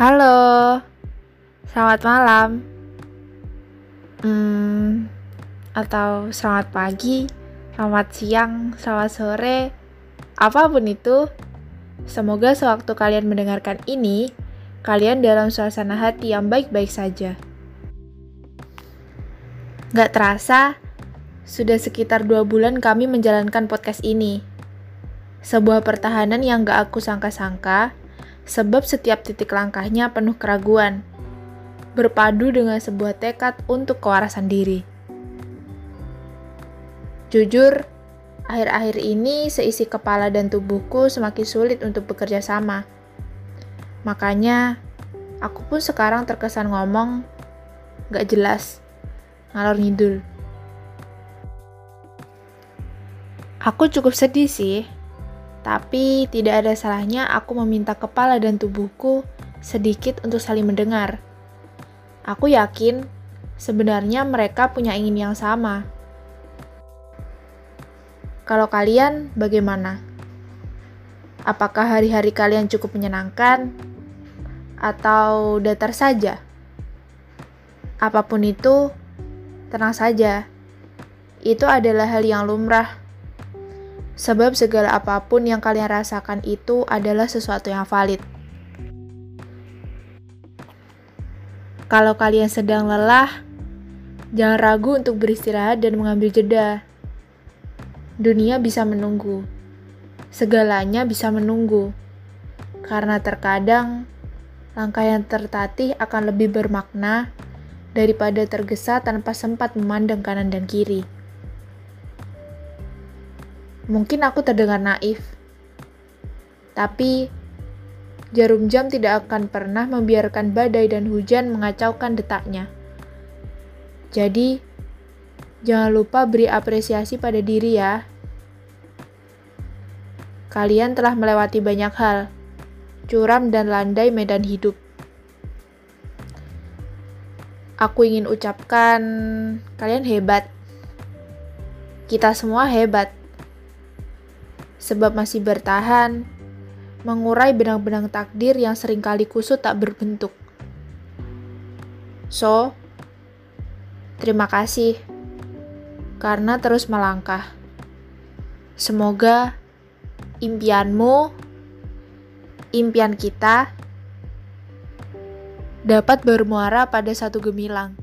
Halo, selamat malam. Hmm, atau selamat pagi, selamat siang, selamat sore, apa pun itu. Semoga sewaktu kalian mendengarkan ini, kalian dalam suasana hati yang baik-baik saja. Gak terasa, sudah sekitar dua bulan kami menjalankan podcast ini. Sebuah pertahanan yang gak aku sangka-sangka, sebab setiap titik langkahnya penuh keraguan, berpadu dengan sebuah tekad untuk kewarasan diri. Jujur, akhir-akhir ini seisi kepala dan tubuhku semakin sulit untuk bekerja sama. Makanya, aku pun sekarang terkesan ngomong gak jelas, ngalor ngidul. Aku cukup sedih sih, tapi tidak ada salahnya aku meminta kepala dan tubuhku sedikit untuk saling mendengar. Aku yakin sebenarnya mereka punya ingin yang sama. Kalau kalian bagaimana? Apakah hari-hari kalian cukup menyenangkan atau datar saja? Apa pun itu, tenang saja. Itu adalah hal yang lumrah Sebab segala apa pun yang kalian rasakan itu adalah sesuatu yang valid. Kalau kalian sedang lelah, jangan ragu untuk beristirahat dan mengambil jeda. Dunia bisa menunggu. Segalanya bisa menunggu. Karena terkadang langkah yang tertatih akan lebih bermakna daripada tergesa tanpa sempat memandang kanan dan kiri. Mungkin aku terdengar naif, tapi jarum jam tidak akan pernah membiarkan badai dan hujan mengacaukan detaknya. Jadi, jangan lupa beri apresiasi pada diri ya. Kalian telah melewati banyak hal, curam dan landai medan hidup. Aku ingin ucapkan, kalian hebat. Kita semua hebat sebab masih bertahan, mengurai benang-benang takdir yang sering kali kusut tak berbentuk. So, terima kasih karena terus melangkah. Semoga impianmu, impian kita dapat bermuara pada satu gemilang.